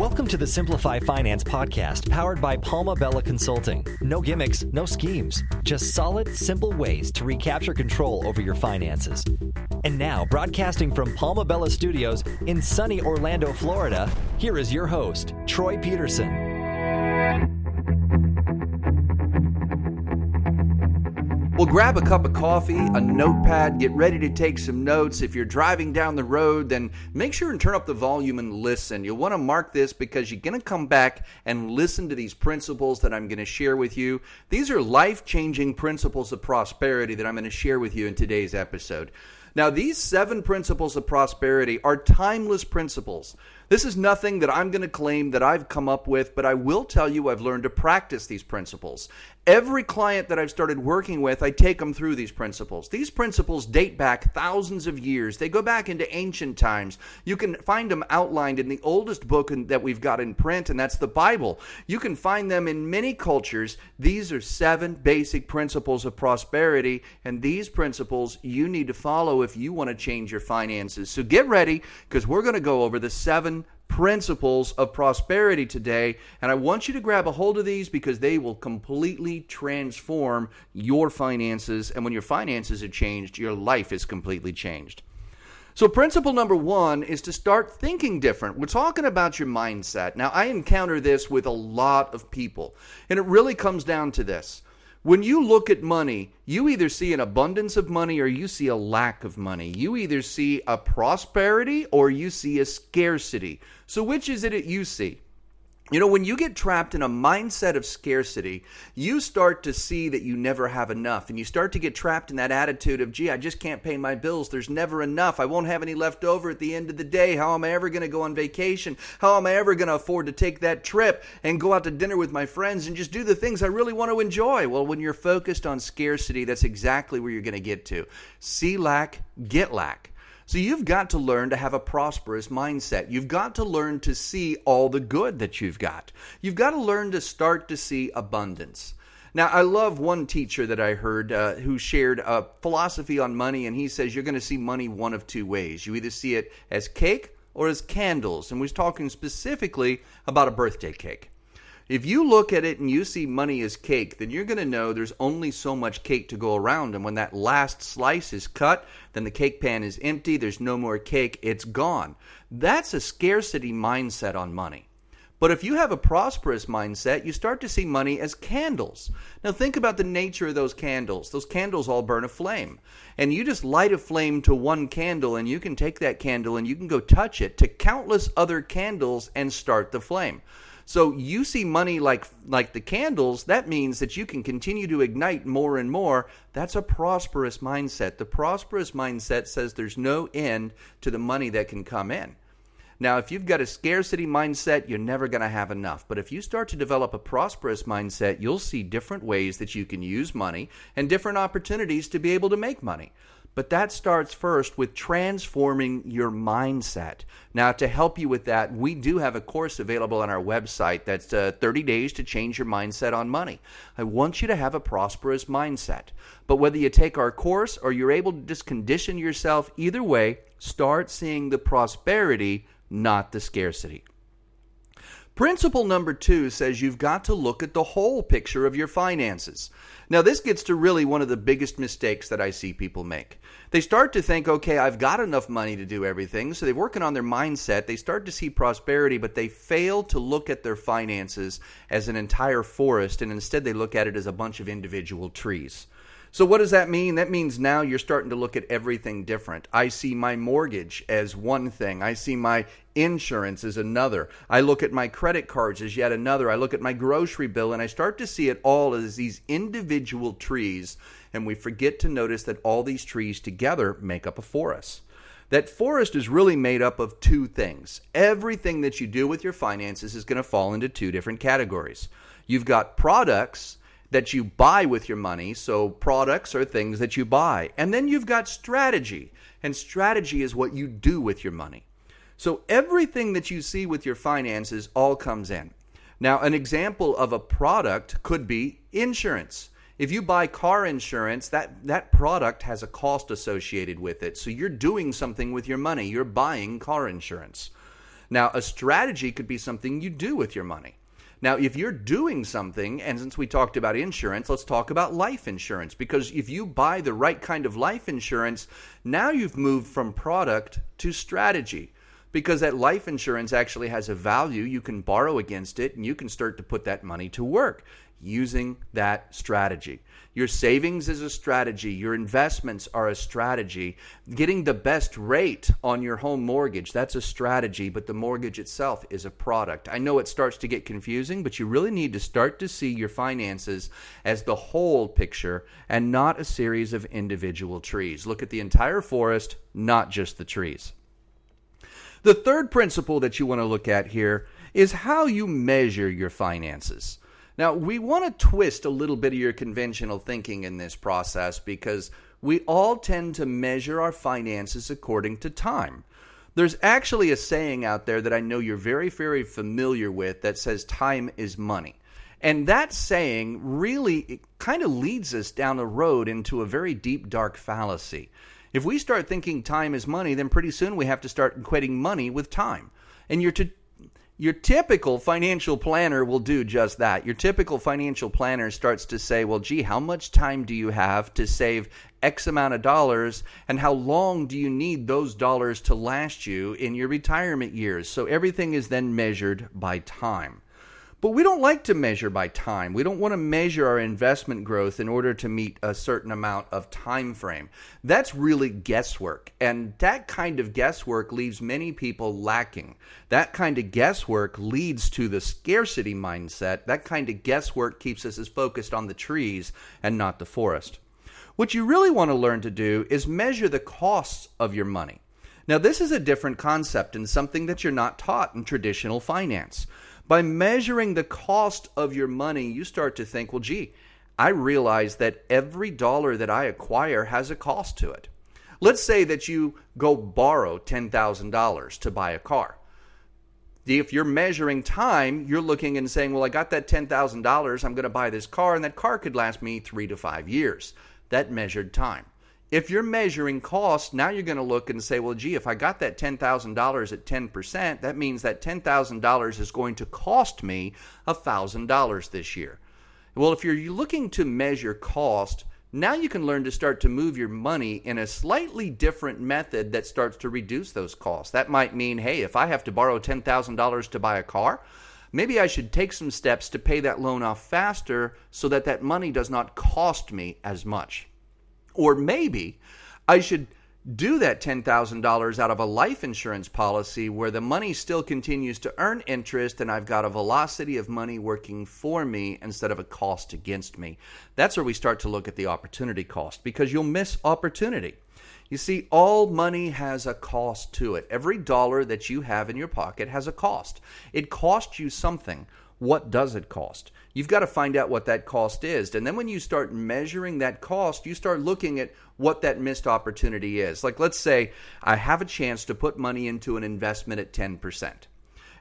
Welcome to the Simplify Finance podcast powered by Palma Bella Consulting. No gimmicks, no schemes, just solid, simple ways to recapture control over your finances. And now, broadcasting from Palma Bella Studios in sunny Orlando, Florida, here is your host, Troy Peterson. Grab a cup of coffee, a notepad, get ready to take some notes. If you're driving down the road, then make sure and turn up the volume and listen. You'll want to mark this because you're going to come back and listen to these principles that I'm going to share with you. These are life changing principles of prosperity that I'm going to share with you in today's episode. Now, these seven principles of prosperity are timeless principles. This is nothing that I'm going to claim that I've come up with, but I will tell you I've learned to practice these principles. Every client that I've started working with, I take them through these principles. These principles date back thousands of years. They go back into ancient times. You can find them outlined in the oldest book that we've got in print, and that's the Bible. You can find them in many cultures. These are seven basic principles of prosperity, and these principles you need to follow if you want to change your finances. So get ready because we're going to go over the seven principles of prosperity today. And I want you to grab a hold of these because they will completely transform your finances. And when your finances are changed, your life is completely changed. So, principle number one is to start thinking different. We're talking about your mindset. Now, I encounter this with a lot of people, and it really comes down to this when you look at money, you either see an abundance of money or you see a lack of money. You either see a prosperity or you see a scarcity. So, which is it that you see? You know, when you get trapped in a mindset of scarcity, you start to see that you never have enough. And you start to get trapped in that attitude of, gee, I just can't pay my bills. There's never enough. I won't have any left over at the end of the day. How am I ever going to go on vacation? How am I ever going to afford to take that trip and go out to dinner with my friends and just do the things I really want to enjoy? Well, when you're focused on scarcity, that's exactly where you're going to get to. See lack, get lack. So you've got to learn to have a prosperous mindset. You've got to learn to see all the good that you've got. You've got to learn to start to see abundance. Now, I love one teacher that I heard uh, who shared a philosophy on money, and he says you're going to see money one of two ways. You either see it as cake or as candles. And we're talking specifically about a birthday cake. If you look at it and you see money as cake, then you're going to know there's only so much cake to go around. And when that last slice is cut, then the cake pan is empty, there's no more cake, it's gone. That's a scarcity mindset on money. But if you have a prosperous mindset, you start to see money as candles. Now, think about the nature of those candles. Those candles all burn a flame. And you just light a flame to one candle, and you can take that candle and you can go touch it to countless other candles and start the flame. So you see money like like the candles, that means that you can continue to ignite more and more. That's a prosperous mindset. The prosperous mindset says there's no end to the money that can come in. Now, if you've got a scarcity mindset, you're never going to have enough. But if you start to develop a prosperous mindset, you'll see different ways that you can use money and different opportunities to be able to make money. But that starts first with transforming your mindset. Now, to help you with that, we do have a course available on our website that's uh, 30 days to change your mindset on money. I want you to have a prosperous mindset. But whether you take our course or you're able to just condition yourself, either way, start seeing the prosperity, not the scarcity. Principle number two says you've got to look at the whole picture of your finances. Now, this gets to really one of the biggest mistakes that I see people make. They start to think, okay, I've got enough money to do everything. So they're working on their mindset. They start to see prosperity, but they fail to look at their finances as an entire forest. And instead, they look at it as a bunch of individual trees. So, what does that mean? That means now you're starting to look at everything different. I see my mortgage as one thing, I see my insurance as another. I look at my credit cards as yet another. I look at my grocery bill and I start to see it all as these individual trees. And we forget to notice that all these trees together make up a forest that forest is really made up of two things. Everything that you do with your finances is going to fall into two different categories. You've got products that you buy with your money. So, products are things that you buy. And then you've got strategy, and strategy is what you do with your money. So, everything that you see with your finances all comes in. Now, an example of a product could be insurance. If you buy car insurance, that, that product has a cost associated with it. So, you're doing something with your money. You're buying car insurance. Now, a strategy could be something you do with your money. Now, if you're doing something, and since we talked about insurance, let's talk about life insurance. Because if you buy the right kind of life insurance, now you've moved from product to strategy. Because that life insurance actually has a value, you can borrow against it and you can start to put that money to work using that strategy. Your savings is a strategy, your investments are a strategy. Getting the best rate on your home mortgage, that's a strategy, but the mortgage itself is a product. I know it starts to get confusing, but you really need to start to see your finances as the whole picture and not a series of individual trees. Look at the entire forest, not just the trees. The third principle that you want to look at here is how you measure your finances. Now, we want to twist a little bit of your conventional thinking in this process because we all tend to measure our finances according to time. There's actually a saying out there that I know you're very, very familiar with that says time is money. And that saying really kind of leads us down the road into a very deep, dark fallacy. If we start thinking time is money, then pretty soon we have to start equating money with time. And you're to your typical financial planner will do just that. Your typical financial planner starts to say, well, gee, how much time do you have to save X amount of dollars? And how long do you need those dollars to last you in your retirement years? So everything is then measured by time. But we don't like to measure by time. We don't want to measure our investment growth in order to meet a certain amount of time frame. That's really guesswork. And that kind of guesswork leaves many people lacking. That kind of guesswork leads to the scarcity mindset. That kind of guesswork keeps us as focused on the trees and not the forest. What you really want to learn to do is measure the costs of your money. Now, this is a different concept and something that you're not taught in traditional finance. By measuring the cost of your money, you start to think, well, gee, I realize that every dollar that I acquire has a cost to it. Let's say that you go borrow $10,000 to buy a car. If you're measuring time, you're looking and saying, well, I got that $10,000, I'm going to buy this car, and that car could last me three to five years. That measured time. If you're measuring cost, now you're going to look and say, well, gee, if I got that $10,000 at 10%, that means that $10,000 is going to cost me $1,000 this year. Well, if you're looking to measure cost, now you can learn to start to move your money in a slightly different method that starts to reduce those costs. That might mean, hey, if I have to borrow $10,000 to buy a car, maybe I should take some steps to pay that loan off faster so that that money does not cost me as much. Or maybe I should do that $10,000 out of a life insurance policy where the money still continues to earn interest and I've got a velocity of money working for me instead of a cost against me. That's where we start to look at the opportunity cost because you'll miss opportunity. You see, all money has a cost to it. Every dollar that you have in your pocket has a cost. It costs you something what does it cost? You've got to find out what that cost is. And then when you start measuring that cost, you start looking at what that missed opportunity is. Like, let's say I have a chance to put money into an investment at 10%.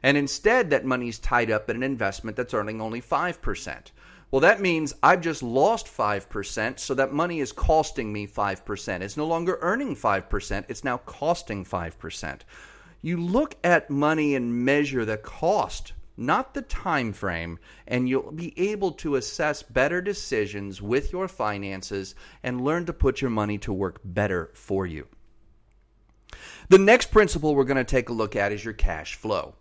And instead, that money's tied up in an investment that's earning only 5%. Well, that means I've just lost 5%, so that money is costing me 5%. It's no longer earning 5%, it's now costing 5%. You look at money and measure the cost not the time frame, and you'll be able to assess better decisions with your finances and learn to put your money to work better for you. The next principle we're going to take a look at is your cash flow.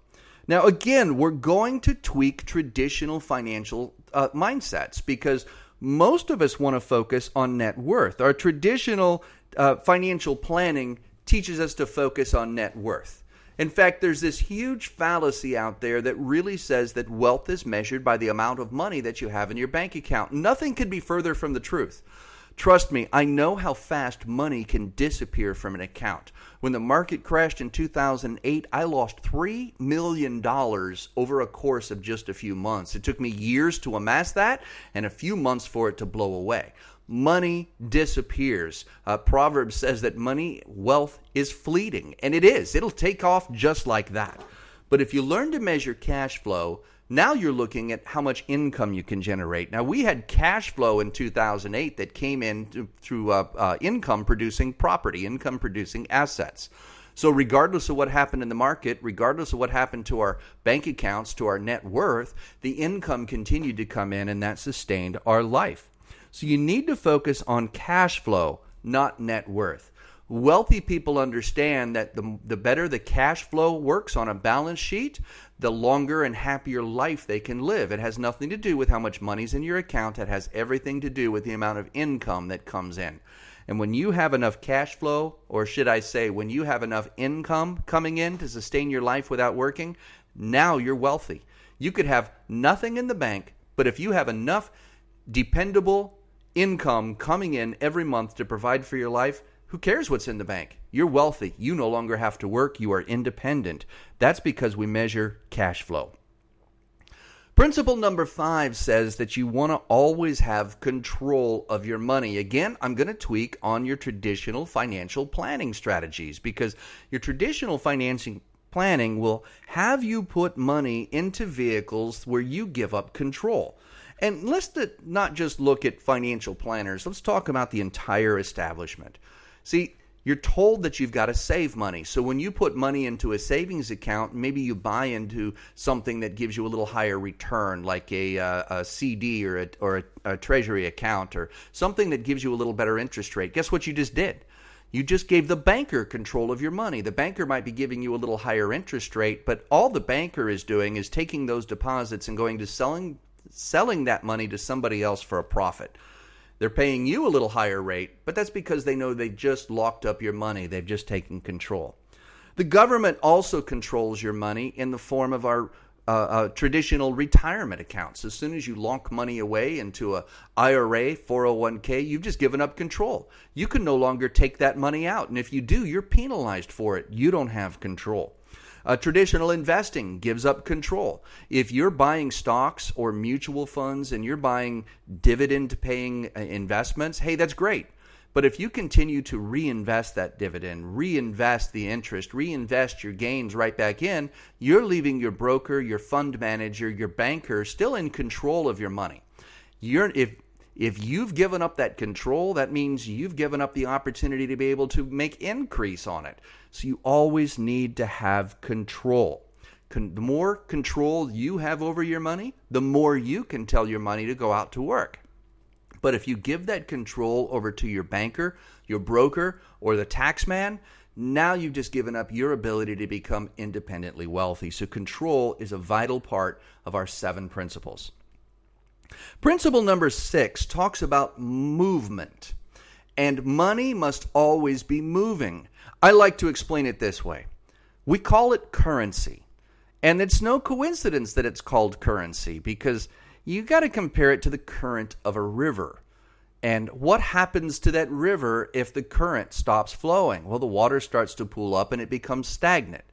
Now, again, we're going to tweak traditional financial uh, mindsets because most of us want to focus on net worth. Our traditional uh, financial planning teaches us to focus on net worth. In fact, there's this huge fallacy out there that really says that wealth is measured by the amount of money that you have in your bank account. Nothing could be further from the truth. Trust me, I know how fast money can disappear from an account. When the market crashed in 2008, I lost $3 million over a course of just a few months. It took me years to amass that and a few months for it to blow away money disappears. Uh, Proverbs says that money, wealth is fleeting, and it is. It'll take off just like that. But if you learn to measure cash flow, now you're looking at how much income you can generate. Now, we had cash flow in 2008 that came in through uh, uh, income producing property, income producing assets. So, regardless of what happened in the market, regardless of what happened to our bank accounts, to our net worth, the income continued to come in and that sustained our life. So, you need to focus on cash flow, not net worth. Wealthy people understand that the, the better the cash flow works on a balance sheet, the longer and happier life they can live. It has nothing to do with how much money's in your account, it has everything to do with the amount of income that comes in. And when you have enough cash flow, or should I say, when you have enough income coming in to sustain your life without working, now you're wealthy. You could have nothing in the bank, but if you have enough dependable income coming in every month to provide for your life, who cares what's in the bank? You're wealthy. You no longer have to work. You are independent. That's because we measure cash flow. Principle number five says that you want to always have control of your money. Again, I'm going to tweak on your traditional financial planning strategies because your traditional financing planning will have you put money into vehicles where you give up control. And let's not just look at financial planners, let's talk about the entire establishment. See, you're told that you've got to save money. So when you put money into a savings account, maybe you buy into something that gives you a little higher return, like a, uh, a CD or, a, or a, a treasury account or something that gives you a little better interest rate. Guess what you just did? You just gave the banker control of your money. The banker might be giving you a little higher interest rate, but all the banker is doing is taking those deposits and going to selling selling that money to somebody else for a profit. They're paying you a little higher rate, but that's because they know they just locked up your money. They've just taken control. The government also controls your money in the form of our uh, uh, traditional retirement accounts. As soon as you lock money away into a IRA, 401k, you've just given up control. You can no longer take that money out, and if you do, you're penalized for it. You don't have control. Uh, traditional investing gives up control. If you're buying stocks or mutual funds and you're buying dividend paying uh, investments, hey, that's great. But if you continue to reinvest that dividend, reinvest the interest, reinvest your gains right back in, you're leaving your broker, your fund manager, your banker still in control of your money. You're if if you've given up that control, that means you've given up the opportunity to be able to make increase on it. So you always need to have control. Con- the more control you have over your money, the more you can tell your money to go out to work. But if you give that control over to your banker, your broker, or the tax man, now you've just given up your ability to become independently wealthy. So control is a vital part of our seven principles. Principle number six talks about movement, and money must always be moving. I like to explain it this way we call it currency, and it's no coincidence that it's called currency because you got to compare it to the current of a river. And what happens to that river if the current stops flowing? Well, the water starts to pool up and it becomes stagnant.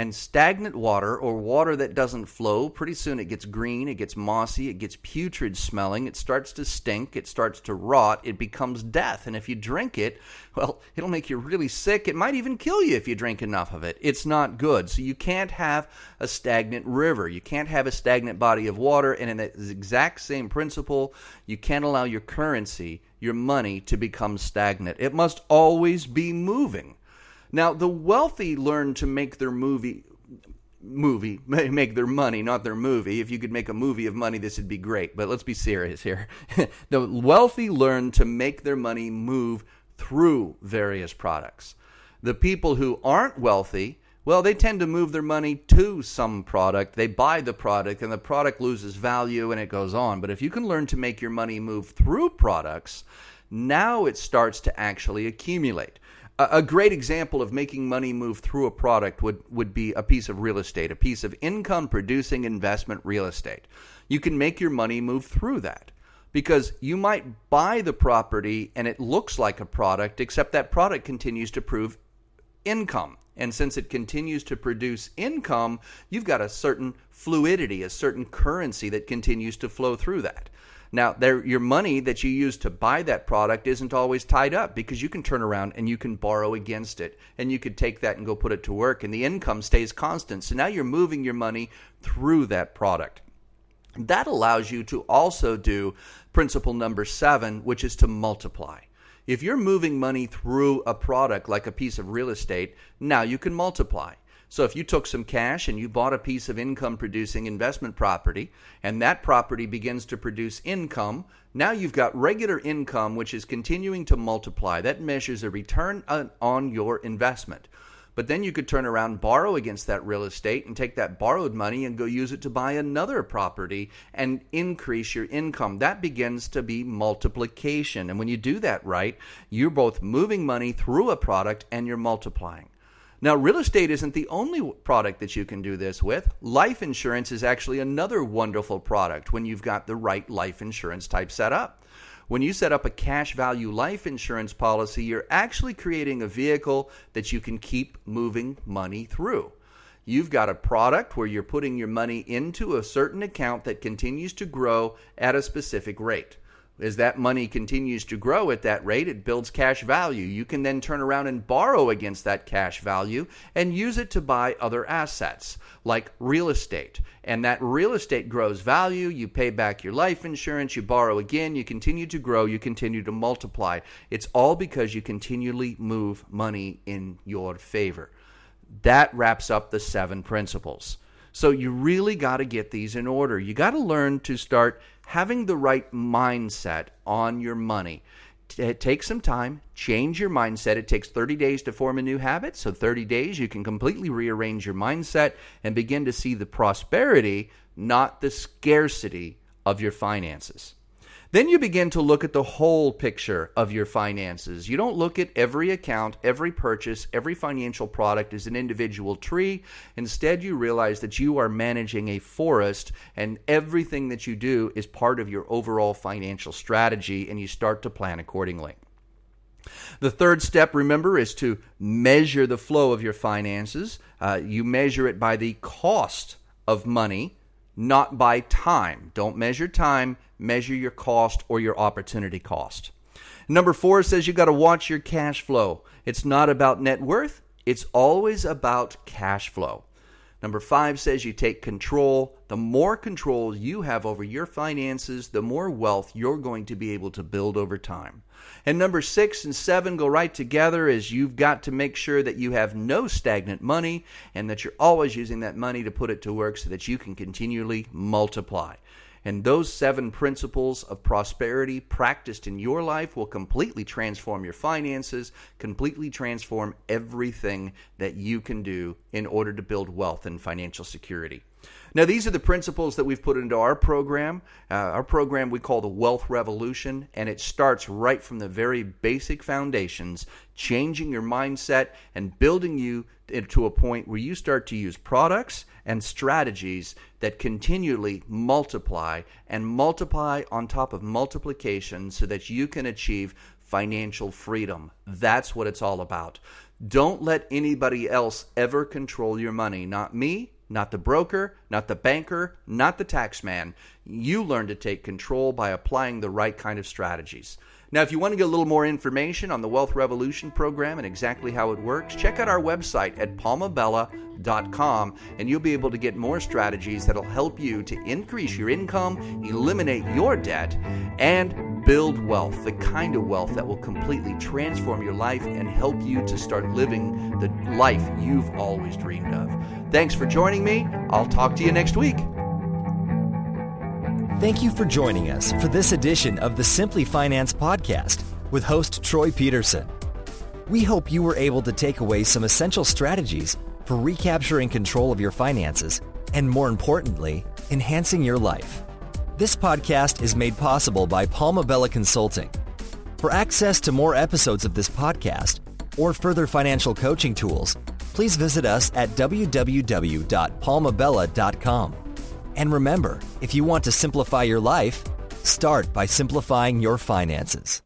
And stagnant water, or water that doesn't flow, pretty soon it gets green, it gets mossy, it gets putrid smelling, it starts to stink, it starts to rot, it becomes death. And if you drink it, well, it'll make you really sick. It might even kill you if you drink enough of it. It's not good. So you can't have a stagnant river. You can't have a stagnant body of water. And in the exact same principle, you can't allow your currency, your money, to become stagnant. It must always be moving. Now, the wealthy learn to make their movie movie make their money not their movie. If you could make a movie of money this would be great but let's be serious here. The wealthy learn to make their money move through various products. The people who aren't wealthy well they tend to move their money to some product. They buy the product and the product loses value and it goes on. But if you can learn to make your money move through products now it starts to actually accumulate a great example of making money move through a product would, would be a piece of real estate, a piece of income producing investment real estate. You can make your money move through that because you might buy the property and it looks like a product, except that product continues to prove income. And since it continues to produce income, you've got a certain fluidity, a certain currency that continues to flow through that. Now, there, your money that you use to buy that product isn't always tied up because you can turn around and you can borrow against it. And you could take that and go put it to work, and the income stays constant. So now you're moving your money through that product. That allows you to also do principle number seven, which is to multiply. If you're moving money through a product like a piece of real estate, now you can multiply. So if you took some cash and you bought a piece of income producing investment property and that property begins to produce income, now you've got regular income which is continuing to multiply. That measures a return on your investment. But then you could turn around, borrow against that real estate, and take that borrowed money and go use it to buy another property and increase your income. That begins to be multiplication. And when you do that right, you're both moving money through a product and you're multiplying. Now, real estate isn't the only product that you can do this with. Life insurance is actually another wonderful product when you've got the right life insurance type set up. When you set up a cash value life insurance policy, you're actually creating a vehicle that you can keep moving money through. You've got a product where you're putting your money into a certain account that continues to grow at a specific rate as that money continues to grow at that rate, it builds cash value. You can then turn around and borrow against that cash value and use it to buy other assets like real estate. And that real estate grows value. You pay back your life insurance, you borrow again, you continue to grow, you continue to multiply. It's all because you continually move money in your favor. That wraps up the seven principles. So you really got to get these in order. You got to learn to start having the right mindset on your money. Take some time, change your mindset. It takes 30 days to form a new habit. So, 30 days, you can completely rearrange your mindset and begin to see the prosperity, not the scarcity of your finances. Then you begin to look at the whole picture of your finances. You don't look at every account, every purchase, every financial product as an individual tree. Instead, you realize that you are managing a forest and everything that you do is part of your overall financial strategy and you start to plan accordingly. The third step, remember, is to measure the flow of your finances. Uh, you measure it by the cost of money, not by time. Don't measure time, measure your cost or your opportunity cost. Number four says you got to watch your cash flow. It's not about net worth, it's always about cash flow. Number five says you take control. The more control you have over your finances, the more wealth you're going to be able to build over time. And number six and seven go right together as you've got to make sure that you have no stagnant money and that you're always using that money to put it to work so that you can continually multiply. And those seven principles of prosperity practiced in your life will completely transform your finances, completely transform everything that you can do in order to build wealth and financial security. Now, these are the principles that we've put into our program. Uh, our program we call the Wealth Revolution, and it starts right from the very basic foundations, changing your mindset and building you to a point where you start to use products and strategies that continually multiply and multiply on top of multiplication so that you can achieve financial freedom. That's what it's all about. Don't let anybody else ever control your money. Not me, not the broker, not the banker, not the taxman. You learn to take control by applying the right kind of strategies. Now, if you want to get a little more information on the Wealth Revolution program and exactly how it works, check out our website at palmabella.com and you'll be able to get more strategies that'll help you to increase your income, eliminate your debt, and build wealth, the kind of wealth that will completely transform your life and help you to start living the life you've always dreamed of. Thanks for joining me. I'll talk to you next week. Thank you for joining us for this edition of the Simply Finance podcast with host Troy Peterson. We hope you were able to take away some essential strategies for recapturing control of your finances and, more importantly, enhancing your life. This podcast is made possible by Palma Bella Consulting. For access to more episodes of this podcast or further financial coaching tools, please visit us at www.palmabella.com. And remember, if you want to simplify your life, start by simplifying your finances.